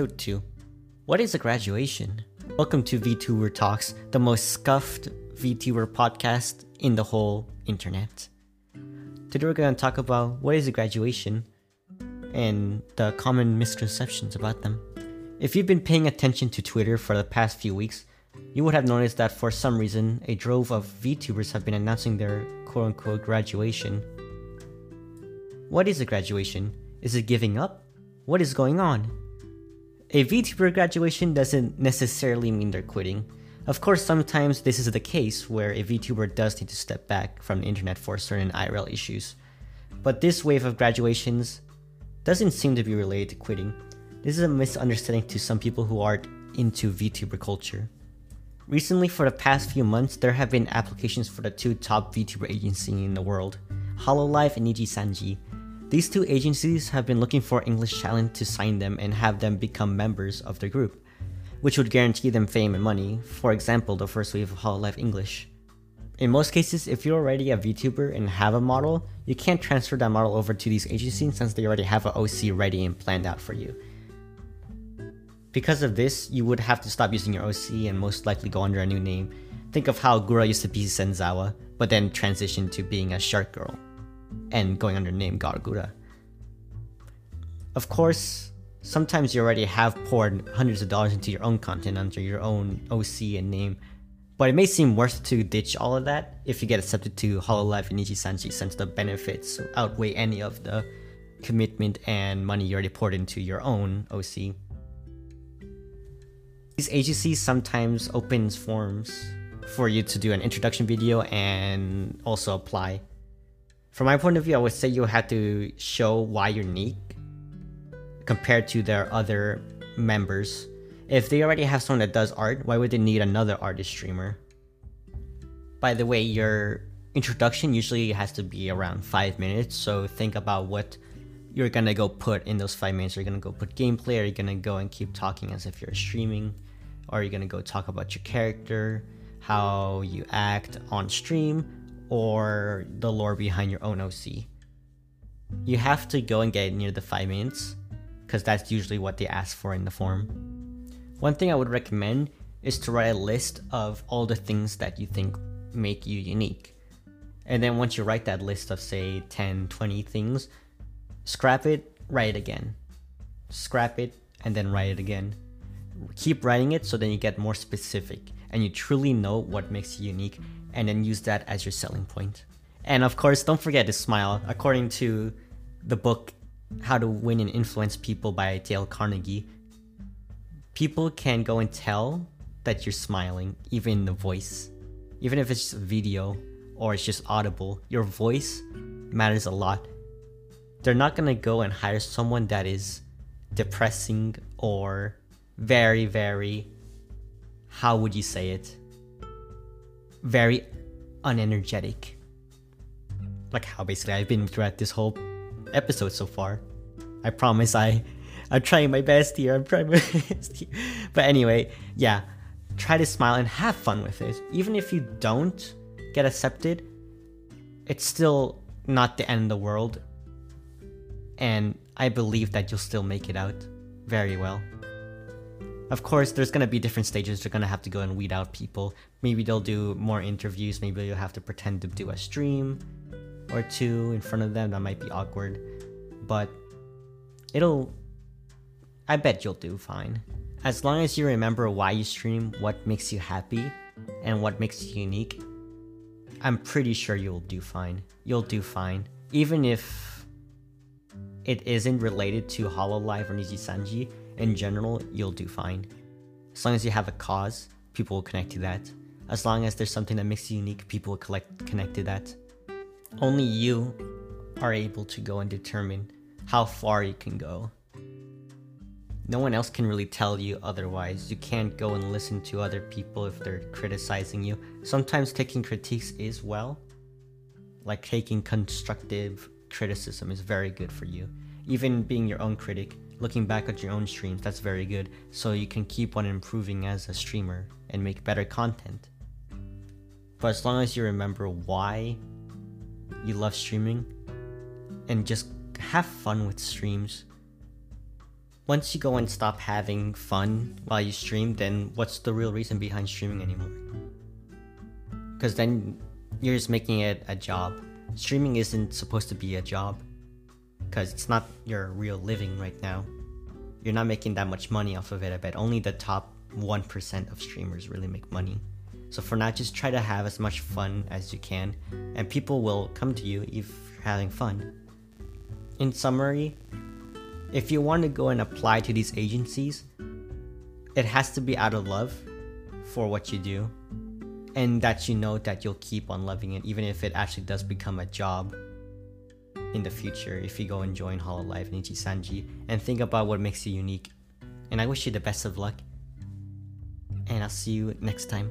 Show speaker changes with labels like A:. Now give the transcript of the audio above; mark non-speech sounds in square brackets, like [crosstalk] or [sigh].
A: Episode 2 What is a graduation? Welcome to VTuber Talks, the most scuffed VTuber podcast in the whole internet. Today we're going to talk about what is a graduation and the common misconceptions about them. If you've been paying attention to Twitter for the past few weeks, you would have noticed that for some reason, a drove of VTubers have been announcing their quote unquote graduation. What is a graduation? Is it giving up? What is going on? A VTuber graduation doesn't necessarily mean they're quitting. Of course, sometimes this is the case where a VTuber does need to step back from the internet for certain IRL issues. But this wave of graduations doesn't seem to be related to quitting. This is a misunderstanding to some people who aren't into VTuber culture. Recently, for the past few months, there have been applications for the two top VTuber agencies in the world, Hololive and Nijisanji. These two agencies have been looking for English talent to sign them and have them become members of their group, which would guarantee them fame and money, for example, the first wave of Hololive English. In most cases, if you're already a VTuber and have a model, you can't transfer that model over to these agencies since they already have an OC ready and planned out for you. Because of this, you would have to stop using your OC and most likely go under a new name. Think of how Gura used to be Senzawa, but then transitioned to being a shark girl and going under the name Gawr Gura. Of course, sometimes you already have poured hundreds of dollars into your own content under your own OC and name, but it may seem worth to ditch all of that if you get accepted to Hololive and Nijisanji since the benefits outweigh any of the commitment and money you already poured into your own OC. These agencies sometimes opens forms for you to do an introduction video and also apply. From my point of view, I would say you have to show why you're unique compared to their other members. If they already have someone that does art, why would they need another artist streamer? By the way, your introduction usually has to be around five minutes, so think about what you're gonna go put in those five minutes. Are you gonna go put gameplay? Are you gonna go and keep talking as if you're streaming? Or Are you gonna go talk about your character, how you act on stream, or the lore behind your own OC? You have to go and get near the five minutes, because that's usually what they ask for in the form. One thing I would recommend is to write a list of all the things that you think make you unique. And then once you write that list of, say, 10, 20 things, scrap it, write it again. Scrap it, and then write it again keep writing it so then you get more specific and you truly know what makes you unique and then use that as your selling point. And of course, don't forget to smile. According to the book How to Win and Influence People by Dale Carnegie, people can go and tell that you're smiling, even in the voice. Even if it's just video or it's just audible, your voice matters a lot. They're not gonna go and hire someone that is depressing or very, very, how would you say it? Very unenergetic. Like how basically I've been throughout this whole episode so far. I promise I, I'm trying my best here. I'm trying my [laughs] best here. But anyway, yeah, try to smile and have fun with it. Even if you don't get accepted, it's still not the end of the world. And I believe that you'll still make it out very well. Of course, there's gonna be different stages. They're gonna have to go and weed out people. Maybe they'll do more interviews. Maybe you'll have to pretend to do a stream or two in front of them. That might be awkward, but it'll. I bet you'll do fine. As long as you remember why you stream, what makes you happy, and what makes you unique, I'm pretty sure you'll do fine. You'll do fine. Even if it isn't related to Hololive or Nijisanji, in general, you'll do fine. As long as you have a cause, people will connect to that. As long as there's something that makes you unique, people will collect, connect to that. Only you are able to go and determine how far you can go. No one else can really tell you otherwise. You can't go and listen to other people if they're criticizing you. Sometimes taking critiques is well. Like taking constructive criticism is very good for you. Even being your own critic, looking back at your own streams, that's very good. So you can keep on improving as a streamer and make better content. But as long as you remember why you love streaming and just have fun with streams, once you go and stop having fun while you stream, then what's the real reason behind streaming anymore? Because then you're just making it a job. Streaming isn't supposed to be a job because it's not your real living right now. You're not making that much money off of it, I bet. Only the top 1% of streamers really make money. So for now, just try to have as much fun as you can, and people will come to you if you're having fun. In summary, if you want to go and apply to these agencies, it has to be out of love for what you do, and that you know that you'll keep on loving it, even if it actually does become a job in the future if you go and join Hololive and Nijisanji and think about what makes you unique. And I wish you the best of luck. And I'll see you next time.